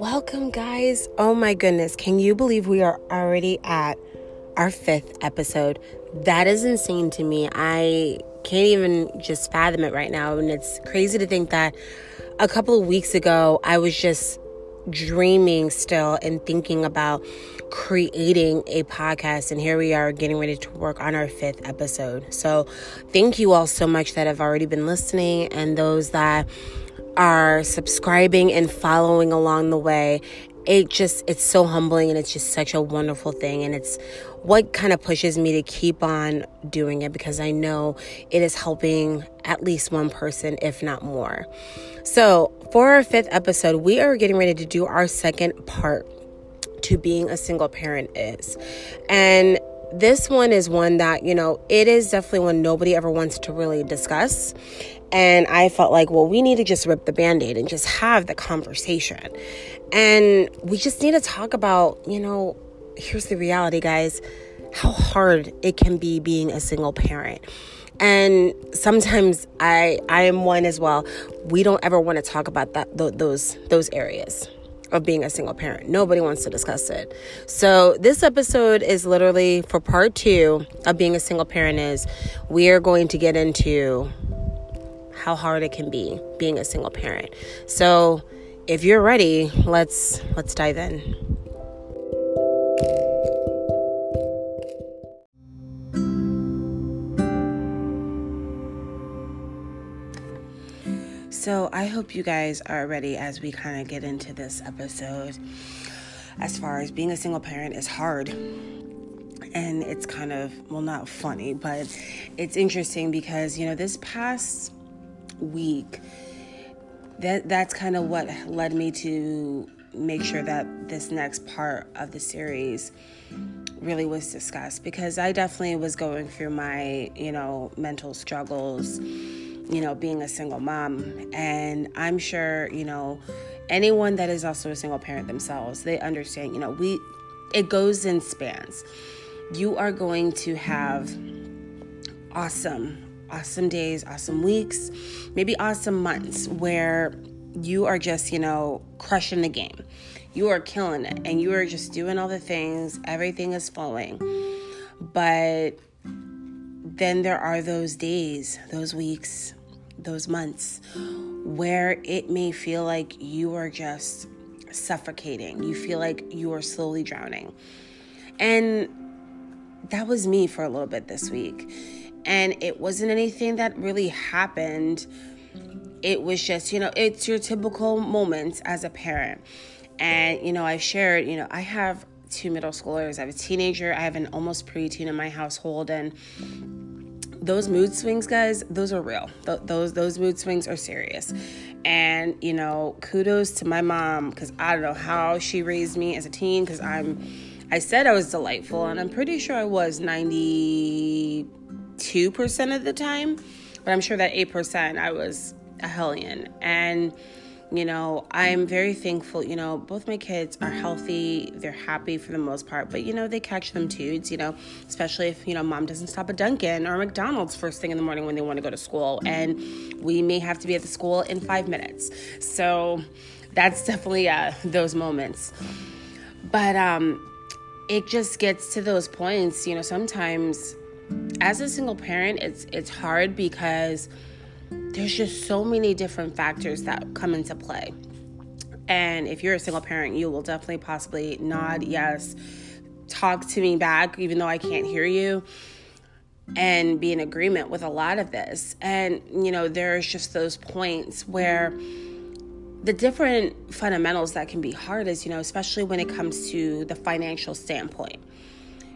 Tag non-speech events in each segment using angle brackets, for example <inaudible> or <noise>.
Welcome, guys. Oh my goodness. Can you believe we are already at our fifth episode? That is insane to me. I can't even just fathom it right now. And it's crazy to think that a couple of weeks ago, I was just dreaming still and thinking about creating a podcast. And here we are getting ready to work on our fifth episode. So, thank you all so much that have already been listening and those that are subscribing and following along the way it just it's so humbling and it's just such a wonderful thing and it's what kind of pushes me to keep on doing it because I know it is helping at least one person if not more. So, for our fifth episode, we are getting ready to do our second part to being a single parent is. And this one is one that, you know, it is definitely one nobody ever wants to really discuss. And I felt like, well, we need to just rip the band aid and just have the conversation. And we just need to talk about, you know, here's the reality, guys, how hard it can be being a single parent. And sometimes I I am one as well. We don't ever want to talk about that th- those those areas of being a single parent. Nobody wants to discuss it. So this episode is literally for part 2 of being a single parent is we are going to get into how hard it can be being a single parent. So, if you're ready, let's let's dive in. So, I hope you guys are ready as we kind of get into this episode. As far as being a single parent is hard and it's kind of well not funny but it's interesting because you know this past week that that's kind of what led me to make sure that this next part of the series really was discussed because I definitely was going through my, you know, mental struggles, you know, being a single mom. And I'm sure, you know, anyone that is also a single parent themselves, they understand, you know, we, it goes in spans. You are going to have awesome awesome days, awesome weeks, maybe awesome months where you are just, you know, crushing the game. You are killing it and you are just doing all the things, everything is flowing. But then there are those days, those weeks, those months where it may feel like you are just suffocating. You feel like you are slowly drowning. And that was me for a little bit this week and it wasn't anything that really happened. It was just, you know, it's your typical moments as a parent. And, you know, I shared, you know, I have two middle schoolers, I have a teenager, I have an almost preteen in my household. And those mood swings, guys, those are real. Th- those those mood swings are serious. And you know, kudos to my mom because I don't know how she raised me as a teen because I'm I said I was delightful and I'm pretty sure I was 90 2% of the time, but I'm sure that 8% I was a hellion. And, you know, I'm very thankful. You know, both my kids are healthy, they're happy for the most part, but, you know, they catch them tudes, you know, especially if, you know, mom doesn't stop at Dunkin' or McDonald's first thing in the morning when they want to go to school. And we may have to be at the school in five minutes. So that's definitely uh, those moments. But, um, it just gets to those points, you know, sometimes as a single parent, it's it's hard because there's just so many different factors that come into play. And if you're a single parent, you will definitely possibly nod yes, talk to me back even though I can't hear you and be in agreement with a lot of this. And you know, there's just those points where the different fundamentals that can be hard is, you know, especially when it comes to the financial standpoint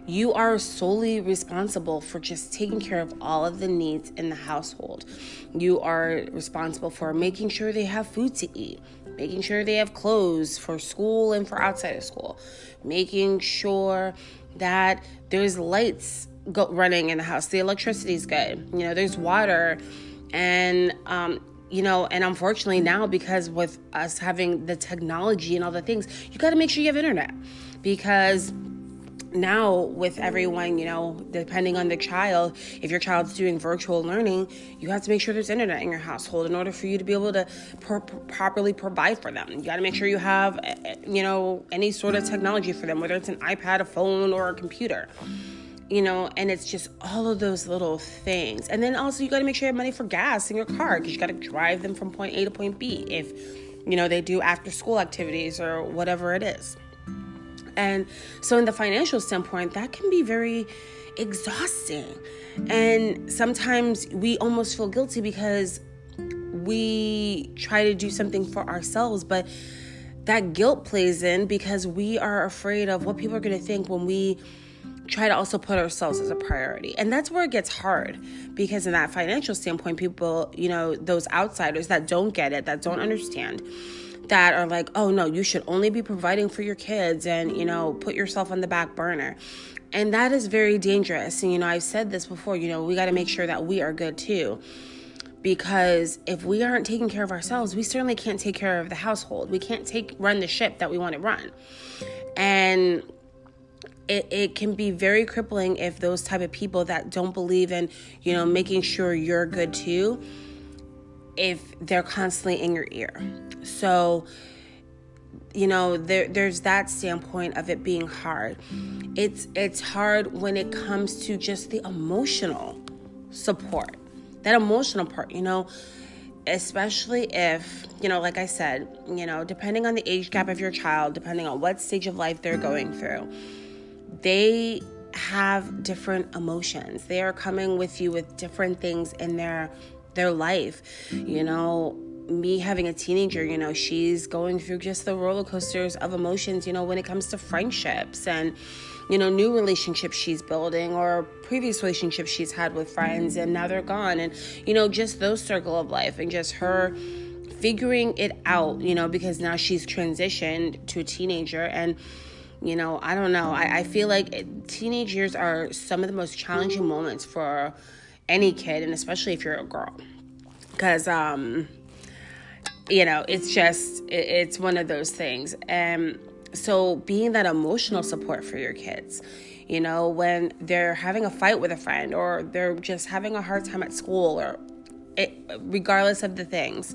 you are solely responsible for just taking care of all of the needs in the household. You are responsible for making sure they have food to eat, making sure they have clothes for school and for outside of school, making sure that there's lights go- running in the house, the electricity is good, you know, there's water, and um, you know, and unfortunately now because with us having the technology and all the things, you got to make sure you have internet because now with everyone you know depending on the child if your child's doing virtual learning you have to make sure there's internet in your household in order for you to be able to pro- properly provide for them. You got to make sure you have eh, eh, you know any sort of technology for them whether it's an ipad a phone or a computer you know and it's just all of those little things. And then also you got to make sure you have money for gas in your car because you got to drive them from point a to point b if you know they do after school activities or whatever it is and so, in the financial standpoint, that can be very exhausting. And sometimes we almost feel guilty because we try to do something for ourselves, but that guilt plays in because we are afraid of what people are going to think when we try to also put ourselves as a priority. And that's where it gets hard because, in that financial standpoint, people, you know, those outsiders that don't get it, that don't understand, that are like, oh no, you should only be providing for your kids and, you know, put yourself on the back burner. And that is very dangerous. And, you know, I've said this before, you know, we got to make sure that we are good too. Because if we aren't taking care of ourselves, we certainly can't take care of the household. We can't take run the ship that we want to run. And it, it can be very crippling if those type of people that don't believe in, you know, making sure you're good too, if they're constantly in your ear. So, you know, there there's that standpoint of it being hard. It's it's hard when it comes to just the emotional support. That emotional part, you know, especially if, you know, like I said, you know, depending on the age gap of your child, depending on what stage of life they're going through, they have different emotions. They are coming with you with different things in their their life. You know, me having a teenager, you know, she's going through just the roller coasters of emotions, you know, when it comes to friendships and, you know, new relationships she's building or previous relationships she's had with friends and now they're gone. And, you know, just those circle of life and just her figuring it out, you know, because now she's transitioned to a teenager and, you know, I don't know. I, I feel like teenage years are some of the most challenging moments for any kid, and especially if you're a girl. Because, um, you know, it's just, it, it's one of those things. And so being that emotional support for your kids, you know, when they're having a fight with a friend or they're just having a hard time at school or it, regardless of the things,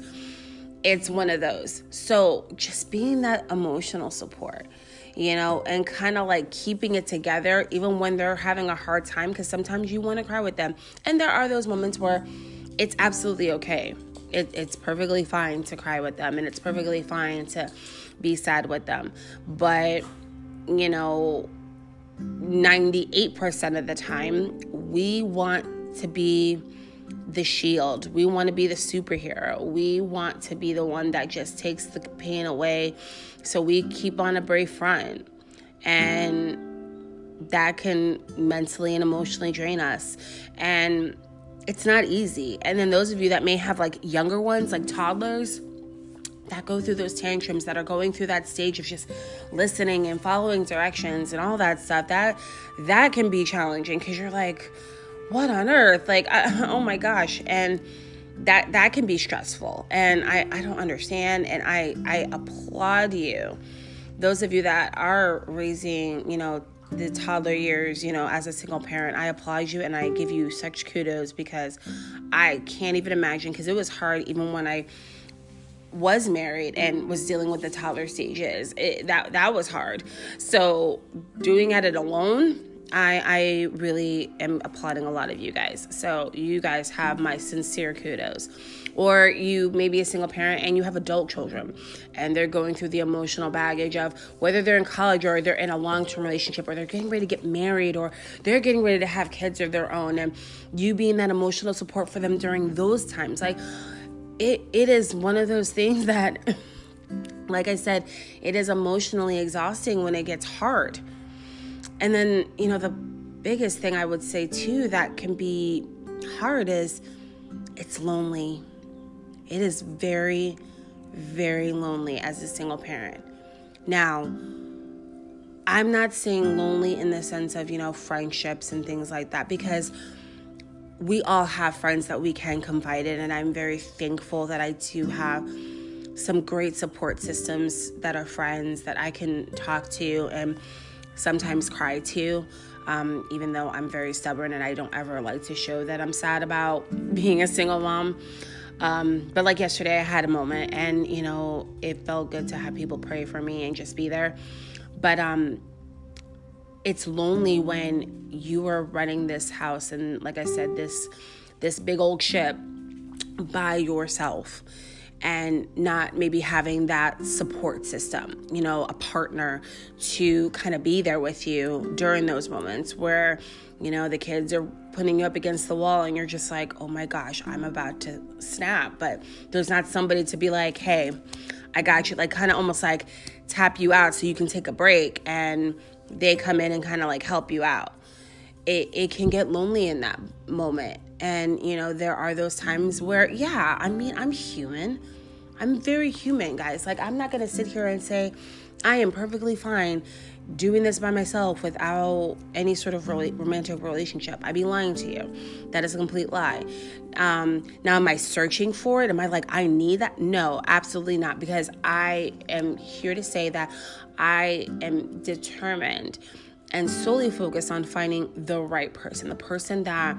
it's one of those. So just being that emotional support, you know, and kind of like keeping it together even when they're having a hard time because sometimes you want to cry with them. And there are those moments where it's absolutely okay it, it's perfectly fine to cry with them and it's perfectly fine to be sad with them. But, you know, 98% of the time, we want to be the shield. We want to be the superhero. We want to be the one that just takes the pain away. So we keep on a brave front. And that can mentally and emotionally drain us. And it's not easy. And then those of you that may have like younger ones, like toddlers, that go through those tantrums that are going through that stage of just listening and following directions and all that stuff that that can be challenging because you're like what on earth? Like I, <laughs> oh my gosh. And that that can be stressful. And i i don't understand. And i i applaud you. Those of you that are raising you know the toddler years, you know, as a single parent, I applaud you and I give you such kudos because I can't even imagine because it was hard even when I was married and was dealing with the toddler stages. It, that that was hard. So doing it alone I, I really am applauding a lot of you guys. So, you guys have my sincere kudos. Or you may be a single parent and you have adult children and they're going through the emotional baggage of whether they're in college or they're in a long term relationship or they're getting ready to get married or they're getting ready to have kids of their own. And you being that emotional support for them during those times. Like, it, it is one of those things that, <laughs> like I said, it is emotionally exhausting when it gets hard and then, you know, the biggest thing I would say too that can be hard is it's lonely. It is very, very lonely as a single parent. Now, I'm not saying lonely in the sense of, you know, friendships and things like that because we all have friends that we can confide in, and I'm very thankful that I do have some great support systems that are friends that I can talk to and sometimes cry too. Um, even though I'm very stubborn and I don't ever like to show that I'm sad about <laughs> being a single mom. Um, but like yesterday, I had a moment, and you know, it felt good to have people pray for me and just be there. But um, it's lonely when you are running this house, and like I said, this this big old ship by yourself and not maybe having that support system, you know, a partner to kind of be there with you during those moments where, you know, the kids are putting you up against the wall and you're just like, oh my gosh, I'm about to snap. But there's not somebody to be like, hey, I got you, like kind of almost like tap you out so you can take a break and they come in and kind of like help you out. It, it can get lonely in that moment and, you know, there are those times where, yeah, I mean, I'm human. I'm very human, guys. Like, I'm not going to sit here and say, I am perfectly fine doing this by myself without any sort of really romantic relationship. I'd be lying to you. That is a complete lie. Um, now, am I searching for it? Am I like, I need that? No, absolutely not. Because I am here to say that I am determined and solely focused on finding the right person, the person that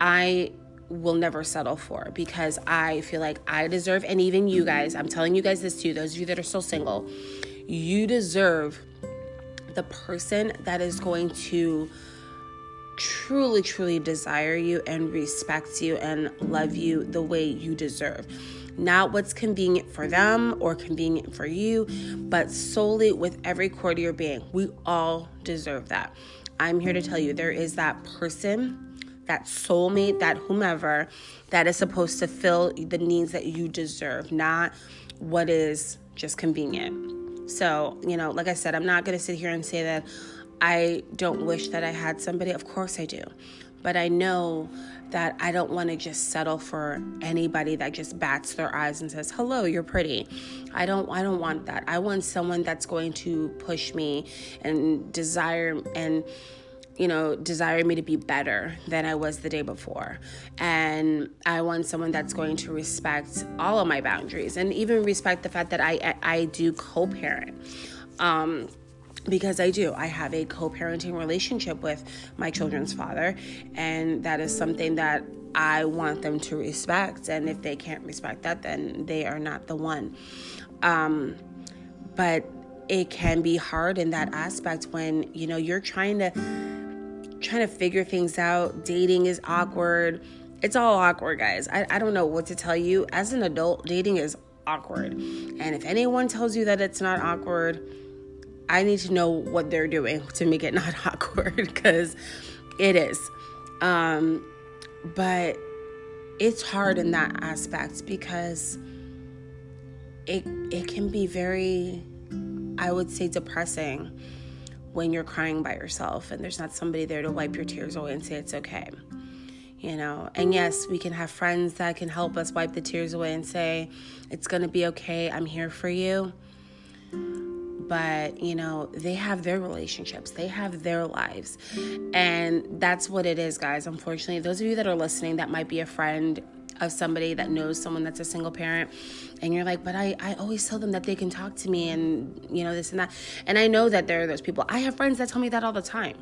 I will never settle for because I feel like I deserve, and even you guys, I'm telling you guys this too, those of you that are still single, you deserve the person that is going to truly, truly desire you and respect you and love you the way you deserve. Not what's convenient for them or convenient for you, but solely with every core of your being. We all deserve that. I'm here to tell you there is that person that soulmate, that whomever that is supposed to fill the needs that you deserve, not what is just convenient. So, you know, like I said, I'm not going to sit here and say that I don't wish that I had somebody. Of course I do. But I know that I don't want to just settle for anybody that just bats their eyes and says, "Hello, you're pretty." I don't I don't want that. I want someone that's going to push me and desire and you know, desiring me to be better than I was the day before. And I want someone that's going to respect all of my boundaries and even respect the fact that I I, do co-parent. Um, because I do. I have a co parenting relationship with my children's father, and that is something that I want them to respect. And if they can't respect that, then they are not the one. Um, but it can be hard in that aspect when you know you're trying to trying to figure things out. Dating is awkward. It's all awkward, guys. I, I don't know what to tell you. As an adult, dating is awkward. And if anyone tells you that it's not awkward, I need to know what they're doing to make it <laughs> not awkward because it is. Um, but it's hard in that aspect because it it can be very I would say depressing when you're crying by yourself and there's not somebody there to wipe your tears away and say it's okay. You know, and yes, we can have friends that can help us wipe the tears away and say, it's gonna be okay, I'm here for you. But, you know, they have their relationships, they have their lives. And that's what it is, guys. Unfortunately, those of you that are listening that might be a friend of somebody that knows someone that's a single parent and you're like but I, I always tell them that they can talk to me and you know this and that. And i know that there are those people. I have friends that tell me that all the time.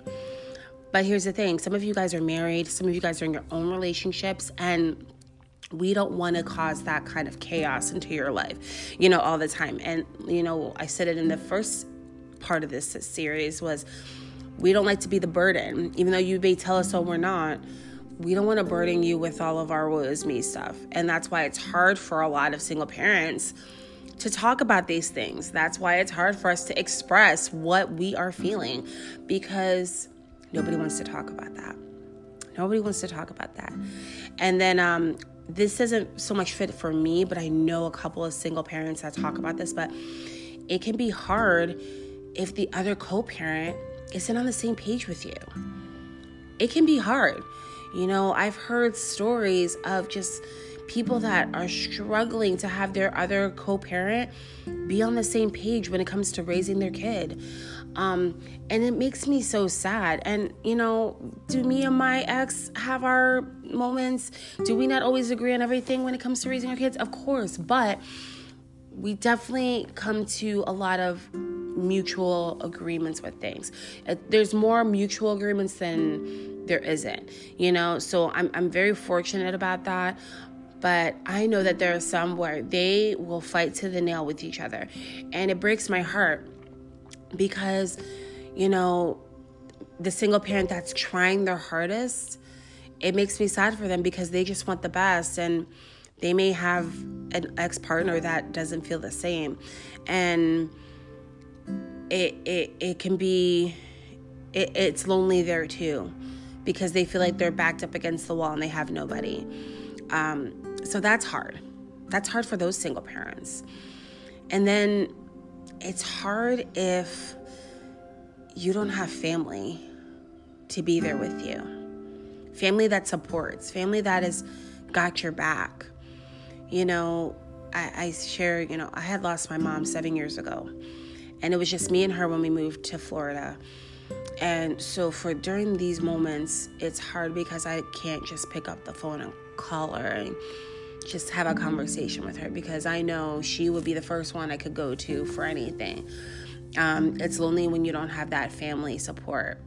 But here's the thing. Some of you guys are married. Some of you guys are in your own relationships and we don't want to cause that kind of chaos into your life you know all the time. And you know i said it in the first part of this series was we don't like to be the burden. Even though you may tell us oh we're not we don't want to burden you with all of our woes me stuff. And that's why it's hard for a lot of single parents to talk about these things. That's why it's hard for us to express what we are feeling because nobody wants to talk about that. Nobody wants to talk about that. And then um, this isn't so much fit for me, but I know a couple of single parents that talk about this, but it can be hard if the other co parent isn't on the same page with you. It can be hard. You know, I've heard stories of just people that are struggling to have their other co parent be on the same page when it comes to raising their kid. Um, and it makes me so sad. And, you know, do me and my ex have our moments? Do we not always agree on everything when it comes to raising our kids? Of course, but we definitely come to a lot of mutual agreements with things. There's more mutual agreements than there isn't, you know? So I'm, I'm very fortunate about that. But I know that there are some where they will fight to the nail with each other. And it breaks my heart because, you know, the single parent that's trying their hardest, it makes me sad for them because they just want the best. And they may have an ex partner that doesn't feel the same. And it it it can be it, it's lonely there too because they feel like they're backed up against the wall and they have nobody. Um, so that's hard. That's hard for those single parents. And then it's hard if you don't have family to be there with you. Family that supports family that has got your back. You know I, I share you know i had lost my mom seven years ago. And it was just me and her when we moved to Florida. And so for during these moments, it's hard because I can't just pick up the phone and call her and just have a conversation with her because I know she would be the first one I could go to for anything. Um, it's lonely when you don't have that family support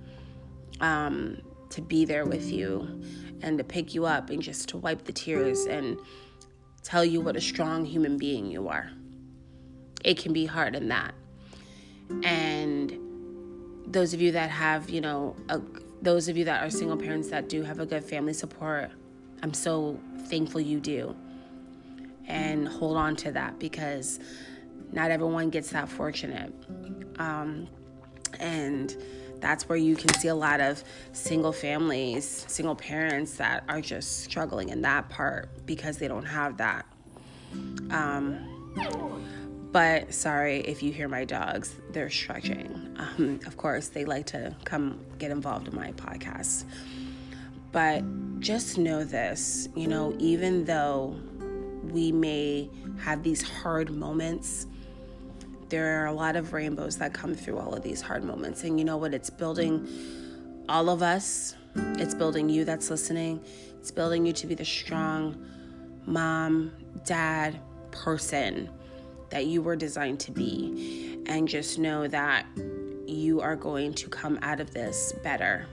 um, to be there with you and to pick you up and just to wipe the tears and tell you what a strong human being you are. It can be hard in that. And those of you that have, you know, a, those of you that are single parents that do have a good family support, I'm so thankful you do. And hold on to that because not everyone gets that fortunate. Um, and that's where you can see a lot of single families, single parents that are just struggling in that part because they don't have that. Um, but sorry if you hear my dogs, they're stretching. Um, of course, they like to come get involved in my podcast. But just know this you know, even though we may have these hard moments, there are a lot of rainbows that come through all of these hard moments. And you know what? It's building all of us, it's building you that's listening, it's building you to be the strong mom, dad, person that you were designed to be. And just know that you are going to come out of this better.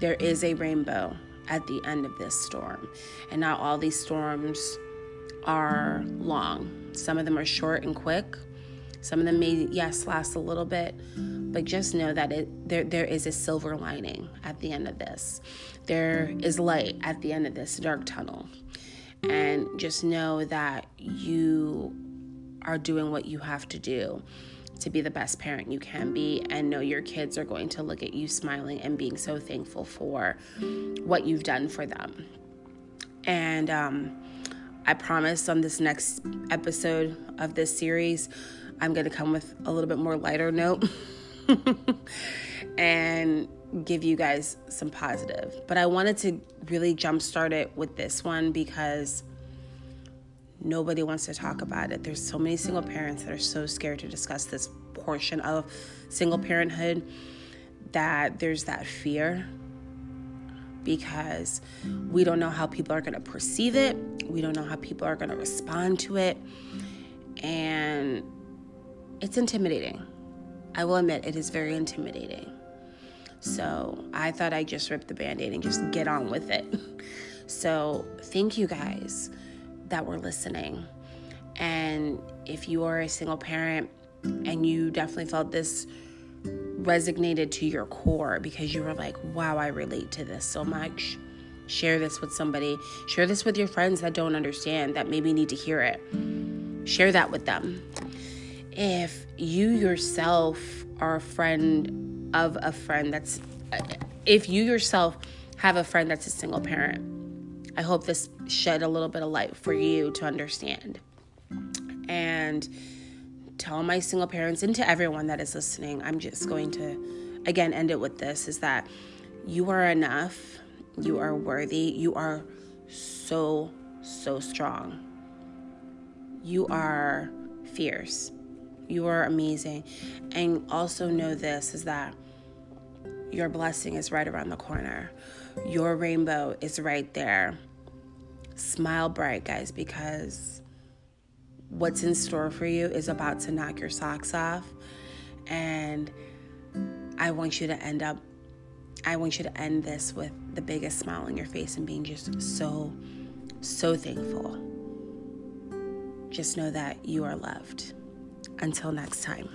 There is a rainbow at the end of this storm. And not all these storms are long. Some of them are short and quick. Some of them may, yes, last a little bit, but just know that it, there, there is a silver lining at the end of this. There is light at the end of this dark tunnel. And just know that you are doing what you have to do to be the best parent you can be and know your kids are going to look at you smiling and being so thankful for what you've done for them. And um, I promise on this next episode of this series, I'm going to come with a little bit more lighter note <laughs> and give you guys some positive. But I wanted to really jumpstart it with this one because Nobody wants to talk about it. There's so many single parents that are so scared to discuss this portion of single parenthood that there's that fear because we don't know how people are going to perceive it. We don't know how people are going to respond to it. And it's intimidating. I will admit it is very intimidating. So I thought I'd just rip the band aid and just get on with it. <laughs> So thank you guys that were listening. And if you are a single parent and you definitely felt this resonated to your core because you were like, wow, I relate to this so much. Share this with somebody. Share this with your friends that don't understand, that maybe need to hear it. Share that with them. If you yourself are a friend of a friend that's, if you yourself have a friend that's a single parent, I hope this shed a little bit of light for you to understand. And to all my single parents and to everyone that is listening, I'm just going to again end it with this is that you are enough, you are worthy, you are so, so strong. You are fierce. You are amazing. And also know this is that your blessing is right around the corner. Your rainbow is right there. Smile bright, guys, because what's in store for you is about to knock your socks off. And I want you to end up, I want you to end this with the biggest smile on your face and being just so, so thankful. Just know that you are loved. Until next time.